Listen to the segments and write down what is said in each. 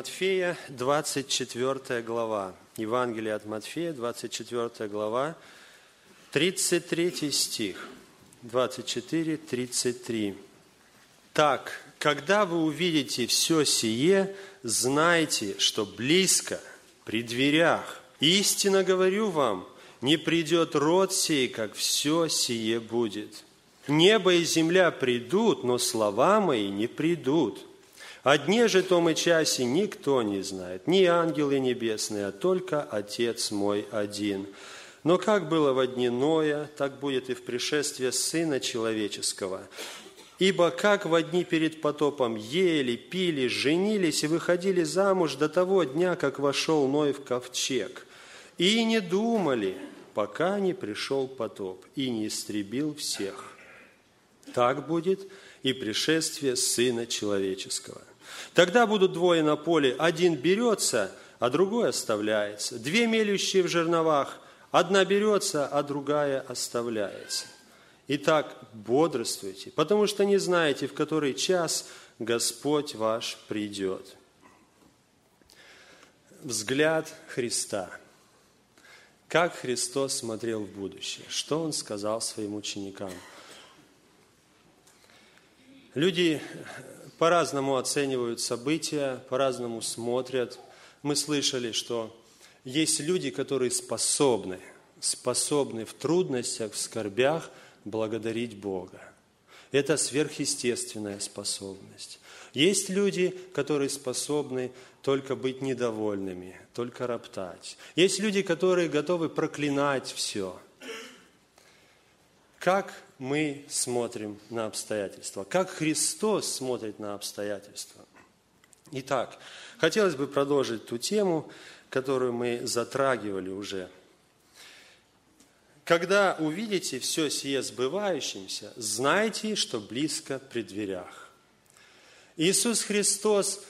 Матфея, 24 глава. Евангелие от Матфея, 24 глава, 33 стих. 24, 33. Так, когда вы увидите все сие, знайте, что близко, при дверях. Истинно говорю вам, не придет род сей, как все сие будет. Небо и земля придут, но слова мои не придут. О дне же том и часе никто не знает, ни ангелы небесные, а только Отец мой один. Но как было во дни Ноя, так будет и в пришествии Сына Человеческого. Ибо как во дни перед потопом ели, пили, женились и выходили замуж до того дня, как вошел Ной в ковчег, и не думали, пока не пришел потоп и не истребил всех. Так будет и пришествие Сына Человеческого. Тогда будут двое на поле, один берется, а другой оставляется. Две мелющие в жерновах, одна берется, а другая оставляется. Итак, бодрствуйте, потому что не знаете, в который час Господь ваш придет. Взгляд Христа. Как Христос смотрел в будущее? Что Он сказал своим ученикам? Люди по-разному оценивают события, по-разному смотрят. Мы слышали, что есть люди, которые способны, способны в трудностях, в скорбях – благодарить Бога. Это сверхъестественная способность. Есть люди, которые способны только быть недовольными, только роптать. Есть люди, которые готовы проклинать все. Как мы смотрим на обстоятельства? Как Христос смотрит на обстоятельства? Итак, хотелось бы продолжить ту тему, которую мы затрагивали уже – когда увидите все сие сбывающимся, знайте, что близко при дверях. Иисус Христос,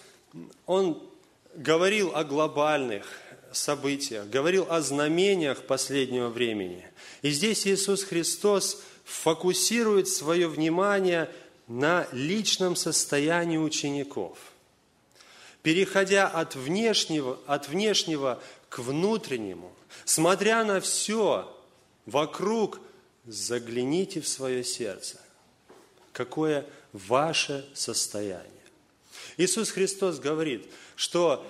Он говорил о глобальных событиях, говорил о знамениях последнего времени. И здесь Иисус Христос фокусирует свое внимание на личном состоянии учеников. Переходя от внешнего, от внешнего к внутреннему, смотря на все, вокруг, загляните в свое сердце. Какое ваше состояние? Иисус Христос говорит, что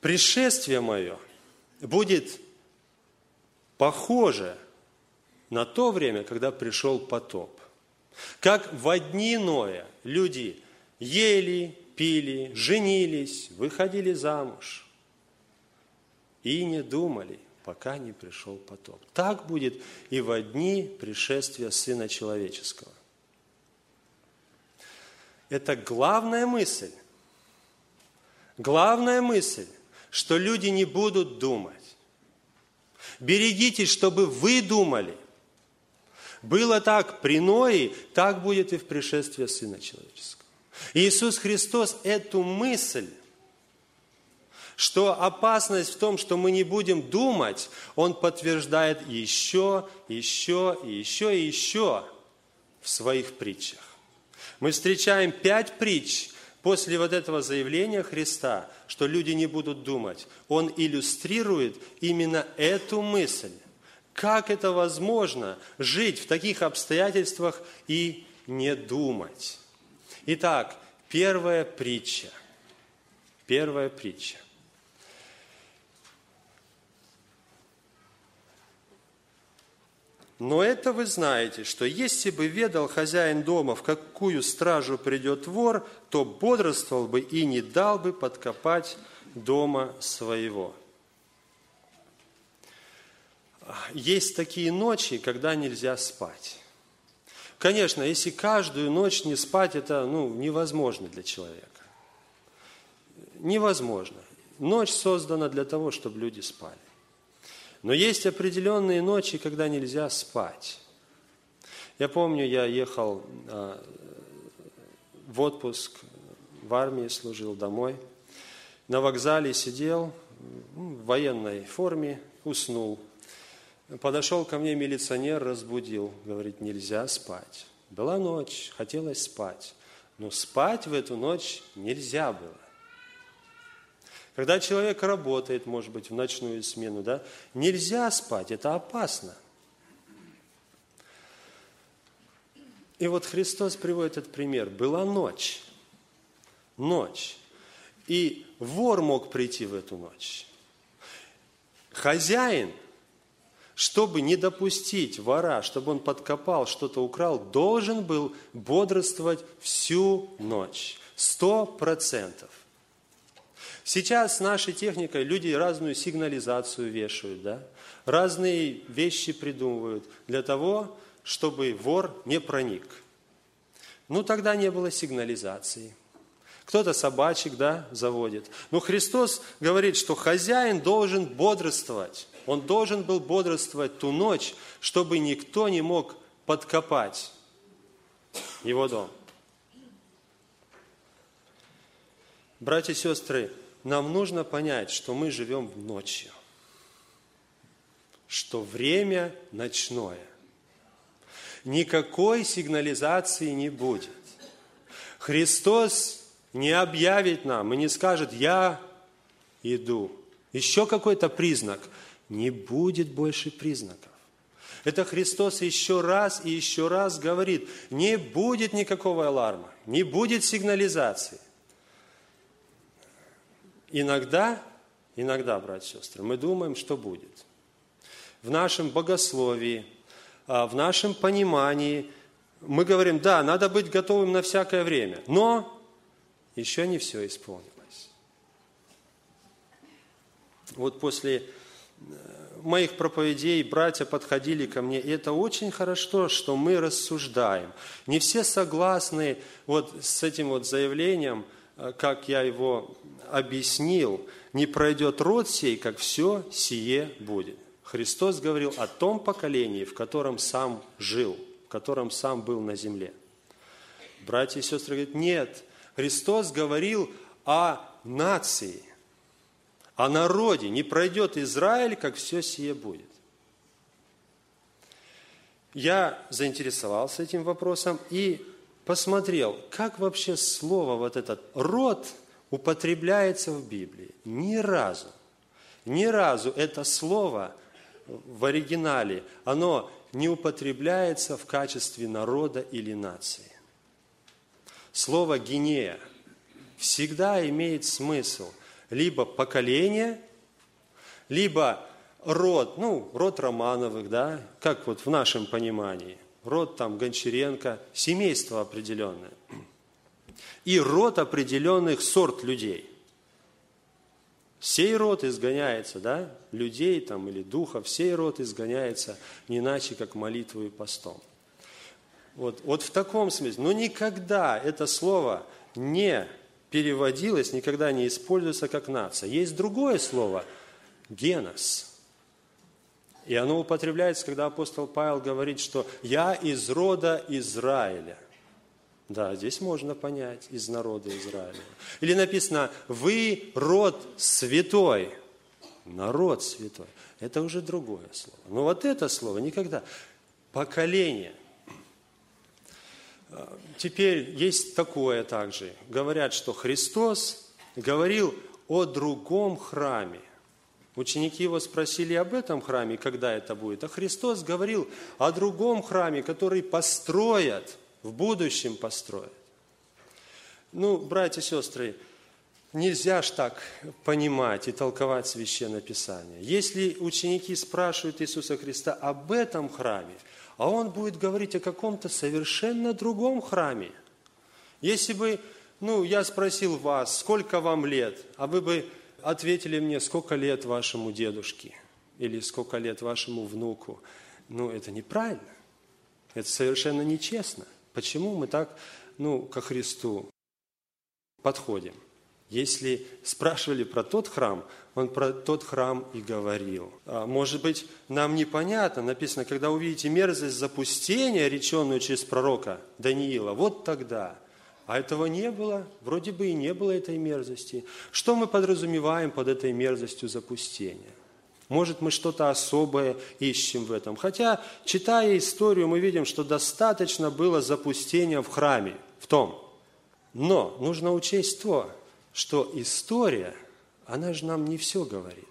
пришествие мое будет похоже на то время, когда пришел потоп. Как в одни Ноя люди ели, пили, женились, выходили замуж и не думали, пока не пришел потоп. Так будет и во дни пришествия Сына Человеческого. Это главная мысль. Главная мысль, что люди не будут думать. Берегитесь, чтобы вы думали. Было так при Ное, так будет и в пришествии Сына Человеческого. Иисус Христос эту мысль что опасность в том, что мы не будем думать, он подтверждает еще, еще, еще и еще в своих притчах. Мы встречаем пять притч после вот этого заявления Христа, что люди не будут думать. Он иллюстрирует именно эту мысль. Как это возможно жить в таких обстоятельствах и не думать? Итак, первая притча. Первая притча. Но это вы знаете, что если бы ведал хозяин дома, в какую стражу придет вор, то бодрствовал бы и не дал бы подкопать дома своего. Есть такие ночи, когда нельзя спать. Конечно, если каждую ночь не спать, это ну, невозможно для человека. Невозможно. Ночь создана для того, чтобы люди спали. Но есть определенные ночи, когда нельзя спать. Я помню, я ехал а, в отпуск, в армии служил домой. На вокзале сидел в военной форме, уснул. Подошел ко мне милиционер, разбудил. Говорит, нельзя спать. Была ночь, хотелось спать. Но спать в эту ночь нельзя было. когда человек работает, может быть, в ночную смену, да, нельзя спать, это опасно. И вот Христос приводит этот пример. Была ночь, ночь, и вор мог прийти в эту ночь. Хозяин, чтобы не допустить вора, чтобы он подкопал, что-то украл, должен был бодрствовать всю ночь. Сто процентов. Сейчас с нашей техникой люди разную сигнализацию вешают, да? разные вещи придумывают для того, чтобы вор не проник. Ну, тогда не было сигнализации. Кто-то собачек, да, заводит. Но Христос говорит, что хозяин должен бодрствовать. Он должен был бодрствовать ту ночь, чтобы никто не мог подкопать его дом. Братья и сестры, нам нужно понять, что мы живем ночью, что время ночное. Никакой сигнализации не будет. Христос не объявит нам и не скажет, я иду. Еще какой-то признак. Не будет больше признаков. Это Христос еще раз и еще раз говорит, не будет никакого аларма, не будет сигнализации. Иногда, иногда, братья и сестры, мы думаем, что будет. В нашем богословии, а, в нашем понимании мы говорим, да, надо быть готовым на всякое время, но еще не все исполнилось. Вот после моих проповедей братья подходили ко мне, и это очень хорошо, что мы рассуждаем. Не все согласны вот с этим вот заявлением – Э, как я его объяснил, не пройдет род сей, как все сие будет. Христос говорил о том поколении, в котором сам жил, в котором сам был на земле. Братья и сестры говорят, нет, Христос говорил о нации, о народе. Не пройдет Израиль, как все сие будет. Я заинтересовался этим вопросом и посмотрел, как вообще слово вот этот «род» употребляется в Библии. Ни разу. Ни разу это слово в оригинале, оно не употребляется в качестве народа или нации. Слово «гинея» всегда имеет смысл либо поколение, либо род, ну, род Романовых, да, как вот в нашем понимании – род там Гончаренко, семейство определенное. И род определенных сорт людей. Сей род изгоняется, да, людей там или духов, сей род изгоняется не иначе, как молитвой и постом. Вот, вот в таком смысле. Но никогда это слово не переводилось, никогда не используется как нация. Есть другое слово – генос – и оно употребляется, когда апостол Павел говорит, что «я из рода Израиля». Да, здесь можно понять, из народа Израиля. Или написано «вы род святой». Народ святой. Это уже другое слово. Но вот это слово никогда. Поколение. Теперь есть такое также. Говорят, что Христос говорил о другом храме. Ученики его спросили об этом храме, когда это будет. А Христос говорил о другом храме, который построят, в будущем построят. Ну, братья и сестры, нельзя ж так понимать и толковать Священное Писание. Если ученики спрашивают Иисуса Христа об этом храме, а Он будет говорить о каком-то совершенно другом храме. Если бы, ну, я спросил вас, сколько вам лет, а вы бы ответили мне, сколько лет вашему дедушке или сколько лет вашему внуку. Ну, это неправильно. Это совершенно нечестно. Почему мы так, ну, ко Христу подходим? Если спрашивали про тот храм, он про тот храм и говорил. А может быть, нам непонятно, написано, когда увидите мерзость запустения, реченную через пророка Даниила, вот тогда – а этого не было, вроде бы и не было этой мерзости. Что мы подразумеваем под этой мерзостью запустения? Может, мы что-то особое ищем в этом. Хотя, читая историю, мы видим, что достаточно было запустения в храме, в том. Но нужно учесть то, что история, она же нам не все говорит.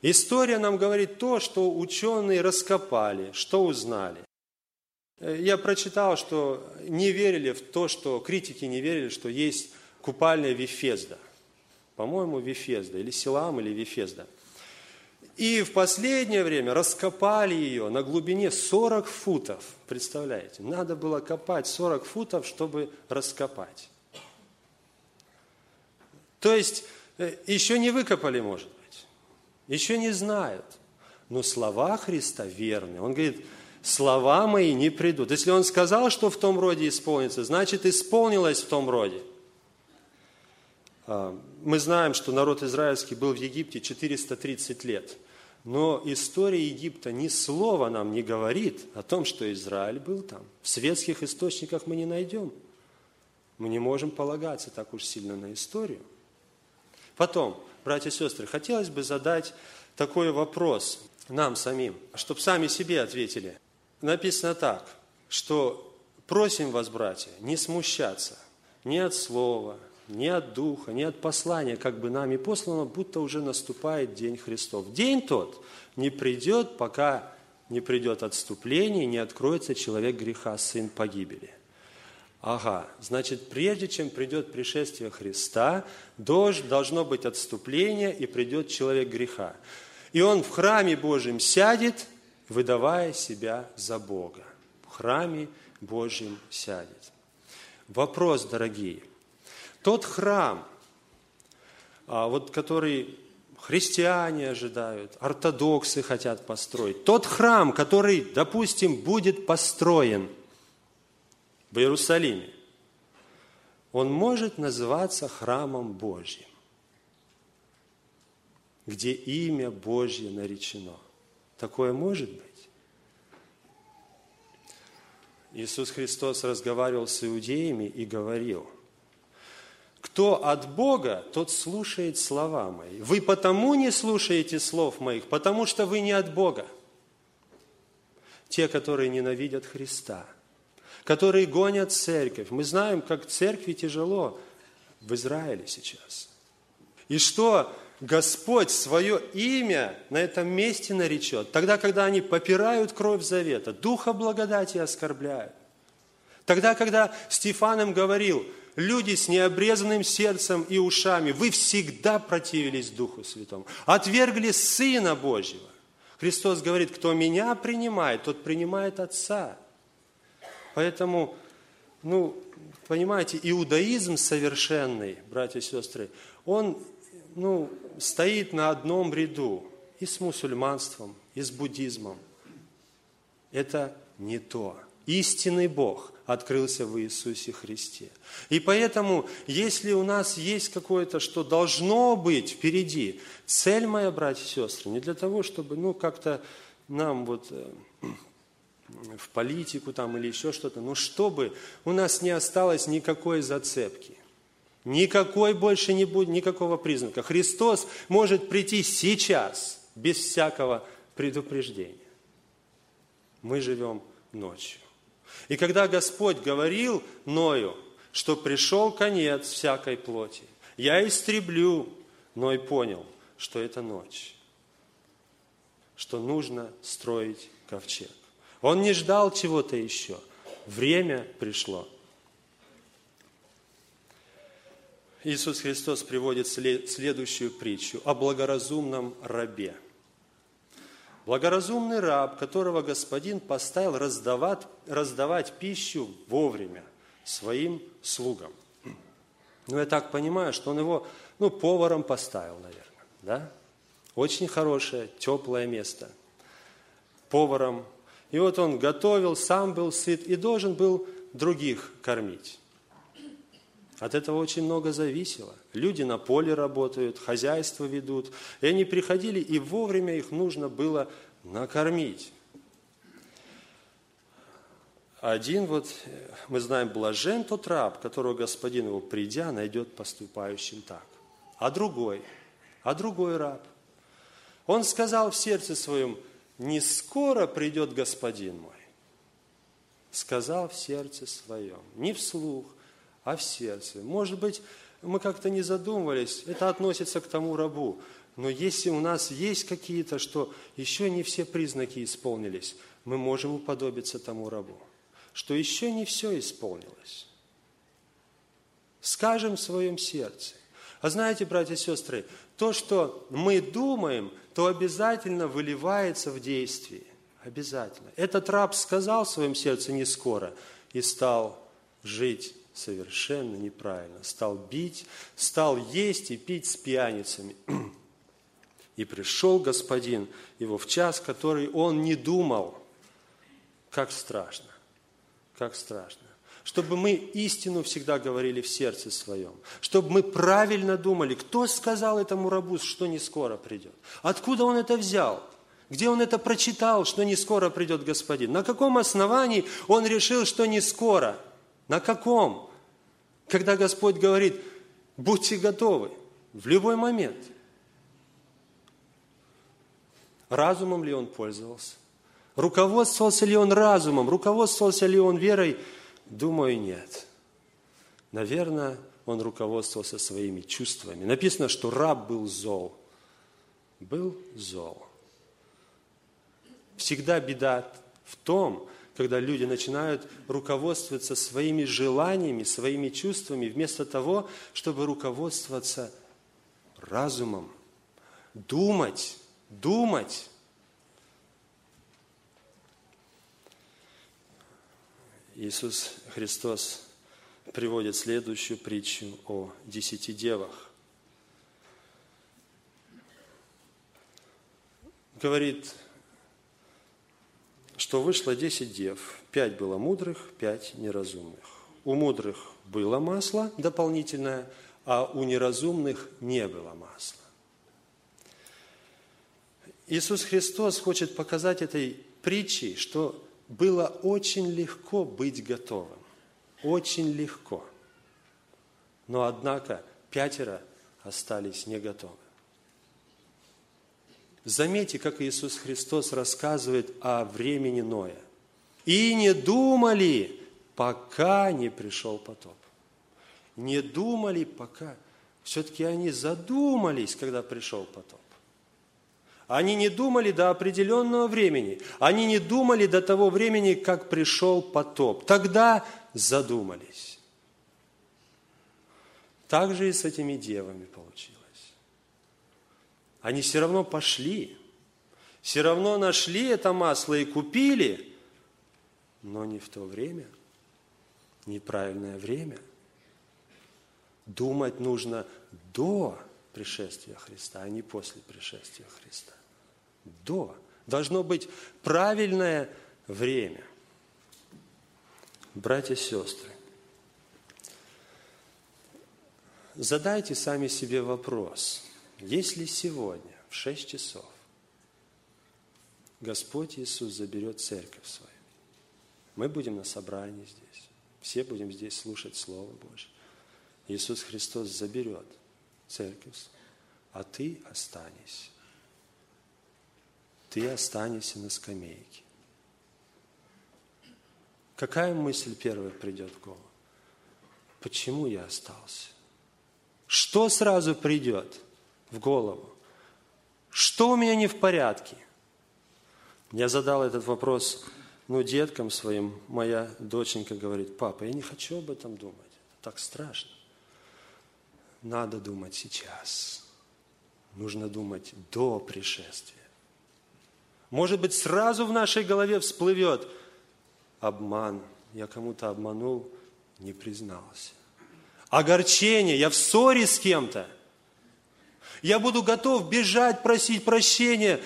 История нам говорит то, что ученые раскопали, что узнали. Э, я прочитал, что не верили в то, что критики не верили, что есть купальная Вифезда. По-моему, Вифезда, или Силам, или Вифезда. И в последнее время раскопали ее на глубине 40 футов. Представляете? Надо было копать 40 футов, чтобы раскопать. То есть, э, еще не выкопали, может быть. Еще не знают. Но слова Христа верны. Он говорит, слова мои не придут. Если он сказал, что в том роде исполнится, значит, исполнилось в том роде. А, мы знаем, что народ израильский был в Египте 430 лет. Но история Египта ни слова нам не говорит о том, что Израиль был там. В светских источниках мы не найдем. Мы не можем полагаться так уж сильно на историю. Потом, братья и сестры, хотелось бы задать такой вопрос нам самим, чтобы сами себе ответили. Написано так, что просим вас, братья, не смущаться ни от слова, ни от Духа, ни от послания, как бы нами послано, будто уже наступает День Христов. День тот не придет, пока не придет отступление, не откроется человек греха, сын погибели. Ага, значит, прежде чем придет пришествие Христа, должно быть отступление, и придет человек греха. И он в храме Божьем сядет, выдавая себя за Бога. В храме Божьем сядет. Вопрос, дорогие – тот храм, а, вот который христиане ожидают, ортодоксы хотят построить, тот храм, который, допустим, будет построен в Иерусалиме, он может называться храмом Божьим, где имя Божье наречено. Такое может быть? Иисус Христос разговаривал с иудеями и говорил – кто от Бога, тот слушает слова мои. Вы потому не слушаете слов моих, потому что вы не от Бога. Те, которые ненавидят Христа, которые гонят церковь. Мы знаем, как церкви тяжело в Израиле сейчас. И что Господь свое имя на этом месте наречет, тогда, когда они попирают кровь завета, духа благодати оскорбляют. Тогда, когда Стефан говорил – люди с необрезанным сердцем и ушами, вы всегда противились Духу Святому, отвергли Сына Божьего. Христос говорит, кто меня принимает, тот принимает Отца. Поэтому, ну, понимаете, иудаизм совершенный, братья и сестры, он, ну, стоит на одном ряду и с мусульманством, и с буддизмом. Это не то. Истинный Бог открылся в Иисусе Христе. И поэтому, если у нас есть какое-то, что должно быть впереди, цель моя, братья и сестры, не для того, чтобы, ну, как-то нам вот э, в политику там или еще что-то, но чтобы у нас не осталось никакой зацепки. Никакой больше не будет, никакого признака. Христос может прийти сейчас, без всякого предупреждения. Мы живем ночью. И когда Господь говорил Ною, что пришел конец всякой плоти, я истреблю, Ной понял, что это ночь, что нужно строить ковчег. Он не ждал чего-то еще. Время пришло. Иисус Христос приводит следующую притчу о благоразумном рабе – Благоразумный раб, которого господин поставил раздавать, раздавать пищу вовремя своим слугам. Ну, я так понимаю, что он его, ну, поваром поставил, наверное, да? Очень хорошее, теплое место. Поваром. И вот он готовил, сам был сыт и должен был других кормить. От этого очень много зависело. Люди на поле работают, хозяйство ведут. И они приходили, и вовремя их нужно было накормить. Один вот, мы знаем, блажен тот раб, которого господин его, придя, найдет поступающим так. А другой, а другой раб. Он сказал в сердце своем, не скоро придет господин мой. Сказал в сердце своем, не вслух, а в сердце. Может быть, мы как-то не задумывались, это относится к тому рабу. Но если у нас есть какие-то, что еще не все признаки исполнились, мы можем уподобиться тому рабу, что еще не все исполнилось. Скажем в своем сердце. А знаете, братья и сестры, то, что мы думаем, то обязательно выливается в действии. Обязательно. Этот раб сказал в своем сердце не скоро и стал жить совершенно неправильно. Стал бить, стал есть и пить с пьяницами. И пришел господин его в час, который он не думал. Как страшно, как страшно. Чтобы мы истину всегда говорили в сердце своем. Чтобы мы правильно думали, кто сказал этому рабу, что не скоро придет. Откуда он это взял? Где он это прочитал, что не скоро придет господин? На каком основании он решил, что не скоро? На каком? Когда Господь говорит, будьте готовы в любой момент. Разумом ли он пользовался? Руководствовался ли он разумом? Руководствовался ли он верой? Думаю, нет. Наверное, он руководствовался своими чувствами. Написано, что раб был зол. Был зол. Всегда беда в том, когда люди начинают руководствоваться своими желаниями, своими чувствами, вместо того, чтобы руководствоваться разумом, думать, думать. Иисус Христос приводит следующую притчу о десяти девах. Говорит, что вышло десять дев, пять было мудрых, пять неразумных. У мудрых было масло дополнительное, а у неразумных не было масла. Иисус Христос хочет показать этой притчей, что было очень легко быть готовым. Очень легко. Но однако пятеро остались не готовы. Заметьте, как Иисус Христос рассказывает о времени Ноя. «И не думали, пока не пришел потоп». Не думали, пока. Все-таки они задумались, когда пришел потоп. Они не думали до определенного времени. Они не думали до того времени, как пришел потоп. Тогда задумались. Так же и с этими девами получилось. Они все равно пошли, все равно нашли это масло и купили, но не в то время, неправильное время. Думать нужно до пришествия Христа, а не после пришествия Христа. До. Должно быть правильное время. Братья и сестры, задайте сами себе вопрос – если сегодня в 6 часов Господь Иисус заберет церковь свою, мы будем на собрании здесь, все будем здесь слушать Слово Божье. Иисус Христос заберет церковь, а ты останешься. Ты останешься на скамейке. Какая мысль первая придет в голову? Почему я остался? Что сразу придет? в голову. Что у меня не в порядке? Я задал этот вопрос ну, деткам своим. Моя доченька говорит, папа, я не хочу об этом думать. Это так страшно. Надо думать сейчас. Нужно думать до пришествия. Может быть, сразу в нашей голове всплывет обман. Я кому-то обманул, не признался. Огорчение, я в ссоре с кем-то – я буду готов бежать, просить прощения.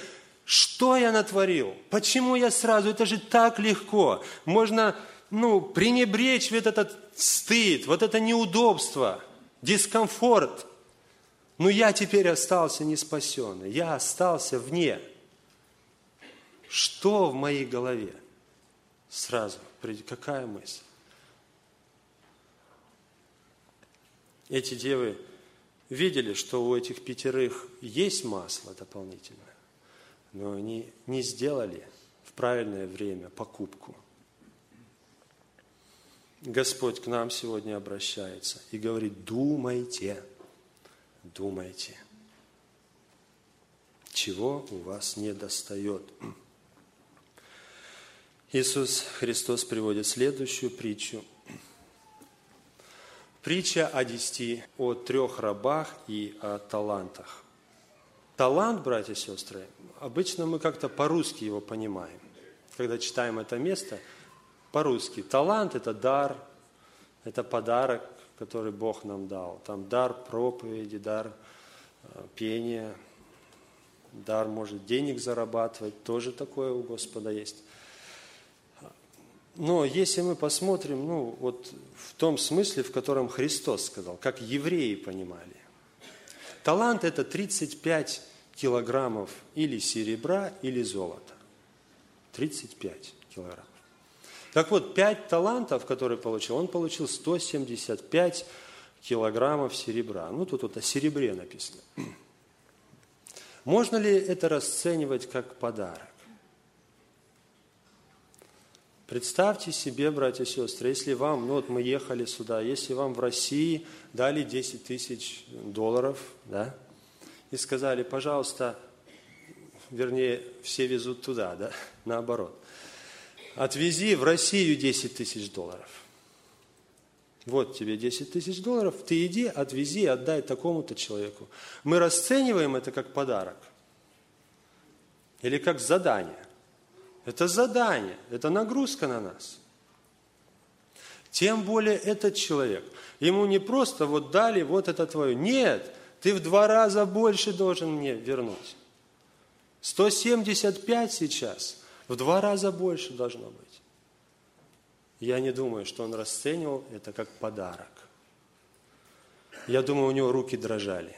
Что я натворил? Почему я сразу? Это же так легко. Можно ну, пренебречь вот этот стыд, вот это неудобство, дискомфорт. Но я теперь остался не спасенный, я остался вне. Что в моей голове? Сразу, какая мысль? Эти девы видели, что у этих пятерых есть масло дополнительное, но они не сделали в правильное время покупку. Господь к нам сегодня обращается и говорит, думайте, думайте, чего у вас не достает. Иисус Христос приводит следующую притчу. Притча о десяти, о трех рабах и о талантах. Талант, братья и сестры, обычно мы как-то по-русски его понимаем. Когда читаем это место, по-русски. Талант – это дар, это подарок, который Бог нам дал. Там дар проповеди, дар э, пения, дар, может, денег зарабатывать, тоже такое у Господа есть. Но если мы посмотрим, ну, вот в том смысле, в котором Христос сказал, как евреи понимали, талант – это 35 килограммов или серебра, или золота. 35 килограммов. Так вот, 5 талантов, которые получил, он получил 175 килограммов серебра. Ну, тут вот о серебре написано. Можно ли это расценивать как подарок? Представьте себе, братья и сестры, если вам, ну вот мы ехали сюда, если вам в России дали 10 тысяч долларов, да, и сказали, пожалуйста, вернее, все везут туда, да, наоборот, отвези в Россию 10 тысяч долларов. Вот тебе 10 тысяч долларов, ты иди, отвези, отдай такому-то человеку. Мы расцениваем это как подарок или как задание. Это задание, это нагрузка на нас. Тем более этот человек. Ему не просто вот дали, вот это твое. Нет, ты в два раза больше должен мне вернуть. 175 сейчас, в два раза больше должно быть. Я не думаю, что он расценивал это как подарок. Я думаю, у него руки дрожали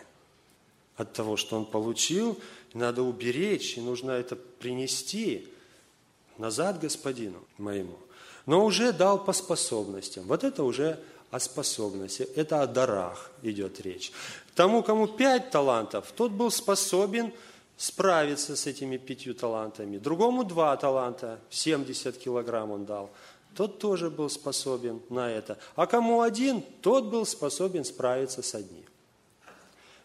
от того, что он получил. Надо уберечь, и нужно это принести назад господину моему. Но уже дал по способностям. Вот это уже о способности, это о дарах идет речь. Тому, кому пять талантов, тот был способен справиться с этими пятью талантами. Другому два таланта, 70 килограмм он дал. Тот тоже был способен на это. А кому один, тот был способен справиться с одним.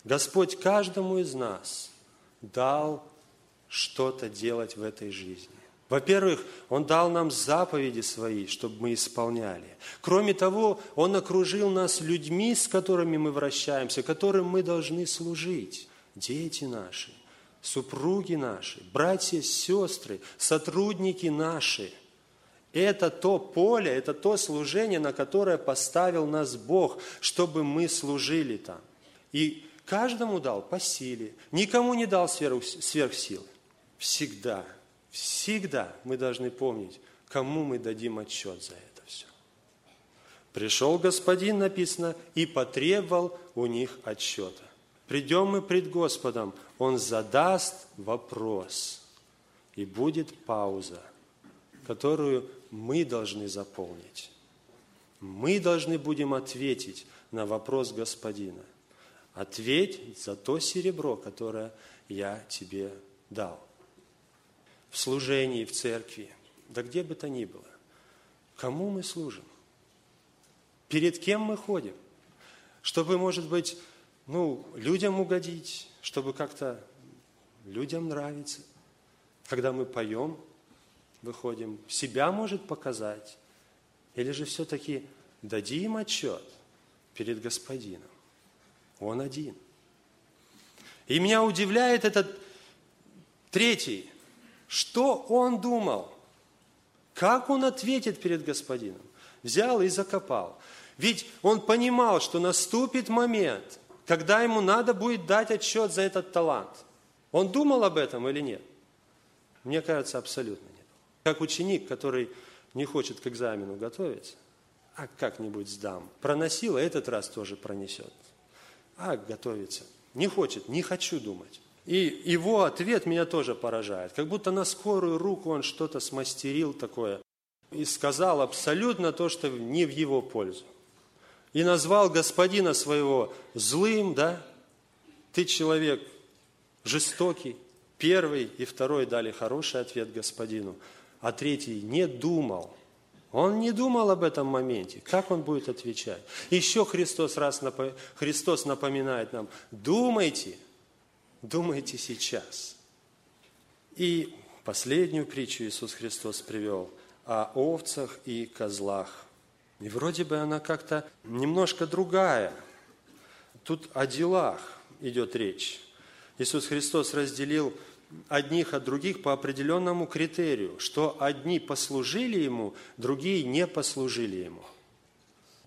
Господь каждому из нас дал что-то делать в этой жизни. Во-первых, Он дал нам заповеди Свои, чтобы мы исполняли. Кроме того, Он окружил нас людьми, с которыми мы вращаемся, которым мы должны служить. Дети наши, супруги наши, братья, сестры, сотрудники наши. Это то поле, это то служение, на которое поставил нас Бог, чтобы мы служили там. И каждому дал по силе, никому не дал сверх, сверх силы. Всегда – Всегда мы должны помнить, кому мы дадим отчет за это все. Пришел господин, написано, и потребовал у них отчета. Придем мы пред Господом, Он задаст вопрос, и будет пауза, которую мы должны заполнить. Мы должны будем ответить на вопрос Господина. Ответь за то серебро, которое я тебе дал в служении, в церкви, да где бы то ни было. Кому мы служим? Перед кем мы ходим? Чтобы, может быть, ну, людям угодить, чтобы как-то людям нравиться. Когда мы поем, выходим, себя может показать. Или же все-таки дадим отчет перед Господином. Он один. И меня удивляет этот третий что он думал? Как он ответит перед господином? Взял и закопал. Ведь он понимал, что наступит момент, когда ему надо будет дать отчет за этот талант. Он думал об этом или нет? Мне кажется, абсолютно нет. Как ученик, который не хочет к экзамену готовиться, а как-нибудь сдам. Проносил, а этот раз тоже пронесет. А готовится. Не хочет, не хочу думать. И его ответ меня тоже поражает. Как будто на скорую руку он что-то смастерил такое и сказал абсолютно то, что не в его пользу. И назвал господина своего злым, да? Ты человек жестокий. Первый и второй дали хороший ответ господину, а третий не думал. Он не думал об этом моменте, как он будет отвечать. Еще Христос, раз напо... Христос напоминает нам, думайте, думайте сейчас. И последнюю притчу Иисус Христос привел о овцах и козлах. И вроде бы она как-то немножко другая. Тут о делах идет речь. Иисус Христос разделил одних от других по определенному критерию, что одни послужили Ему, другие не послужили Ему.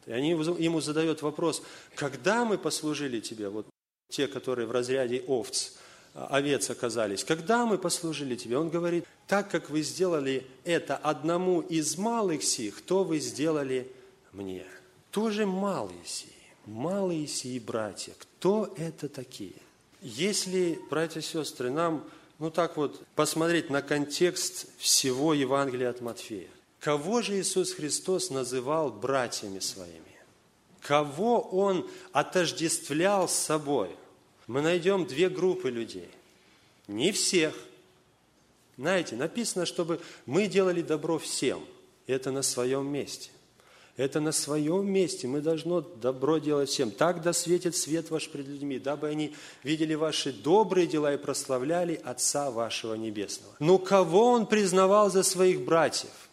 И они ему задают вопрос, когда мы послужили Тебе, вот те, которые в разряде овц, а, овец оказались, когда мы послужили Тебе? Он говорит, так как вы сделали это одному из малых сих, то вы сделали мне. Тоже малые сии, малые сии братья. Кто это такие? Если, братья и сестры, нам ну так вот, посмотреть на контекст всего Евангелия от Матфея. Кого же Иисус Христос называл братьями своими? Кого Он отождествлял с собой? Мы найдем две группы людей. Не всех. Знаете, написано, чтобы мы делали добро всем. Это на своем месте. Это на своем месте. Мы должны добро делать всем. Так да светит свет ваш пред людьми, дабы они видели ваши добрые дела и прославляли Отца вашего Небесного. Но кого он признавал за своих братьев?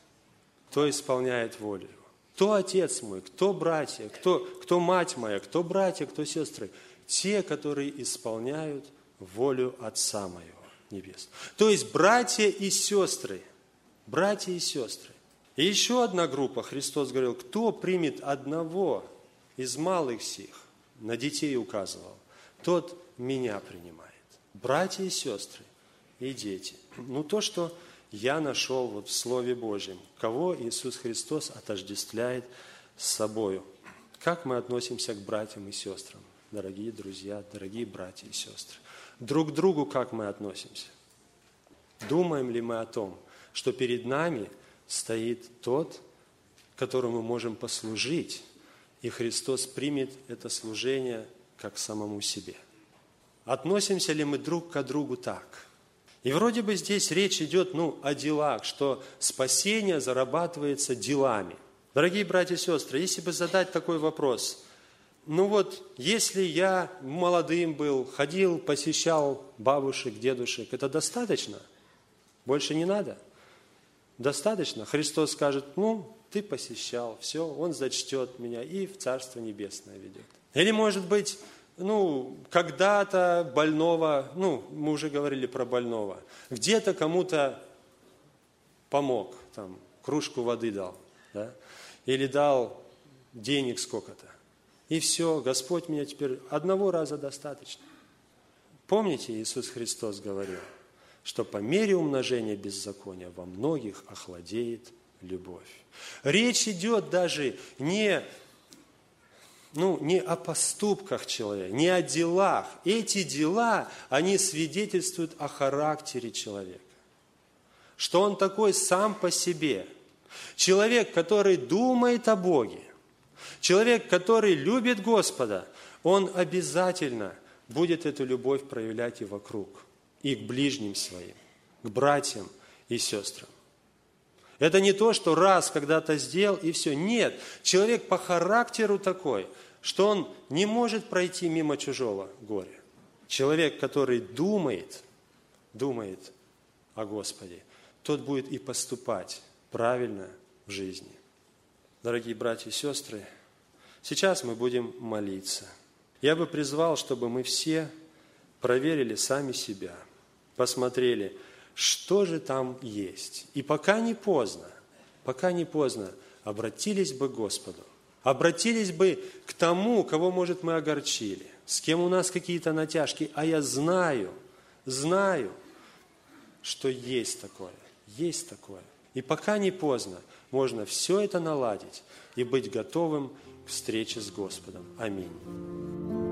Кто исполняет волю? Кто отец мой, кто братья, кто, кто мать моя, кто братья, кто сестры? Те, которые исполняют волю Отца моего Небесного. То есть братья и сестры, братья и сестры. И еще одна группа, Христос говорил, кто примет одного из малых сих, на детей указывал, тот меня принимает. Братья и сестры и дети. Ну, то, что я нашел вот в Слове Божьем, кого Иисус Христос отождествляет с собою. Как мы относимся к братьям и сестрам, дорогие друзья, дорогие братья и сестры? Друг к другу как мы относимся? Думаем ли мы о том, что перед нами – стоит тот, которому мы можем послужить, и Христос примет это служение как самому себе. Относимся ли мы друг к другу так? И вроде бы здесь речь идет ну, о делах, что спасение зарабатывается делами. Дорогие братья и сестры, если бы задать такой вопрос, ну вот, если я молодым был, ходил, посещал бабушек, дедушек, это достаточно? Больше не надо? Достаточно? Христос скажет, ну, ты посещал, все, Он зачтет меня и в Царство Небесное ведет. Или, может быть, ну, когда-то больного, ну, мы уже говорили про больного, где-то кому-то помог, там, кружку воды дал, да, или дал денег сколько-то. И все, Господь меня теперь одного раза достаточно. Помните, Иисус Христос говорил – что по мере умножения беззакония во многих охладеет любовь. Речь идет даже не, ну, не о поступках человека, не о делах. Эти дела, они свидетельствуют о характере человека. Что он такой сам по себе. Человек, который думает о Боге, человек, который любит Господа, он обязательно будет эту любовь проявлять и вокруг – и к ближним своим, к братьям и сестрам. Это не то, что раз когда-то сделал и все. Нет, человек по характеру такой, что он не может пройти мимо чужого горя. Человек, который думает, думает о Господе, тот будет и поступать правильно в жизни. Дорогие братья и сестры, сейчас мы будем молиться. Я бы призвал, чтобы мы все проверили сами себя – посмотрели, что же там есть. И пока не поздно, пока не поздно, обратились бы к Господу. Обратились бы к тому, кого, может, мы огорчили, с кем у нас какие-то натяжки, а я знаю, знаю, что есть такое, есть такое. И пока не поздно, можно все это наладить и быть готовым к встрече с Господом. Аминь.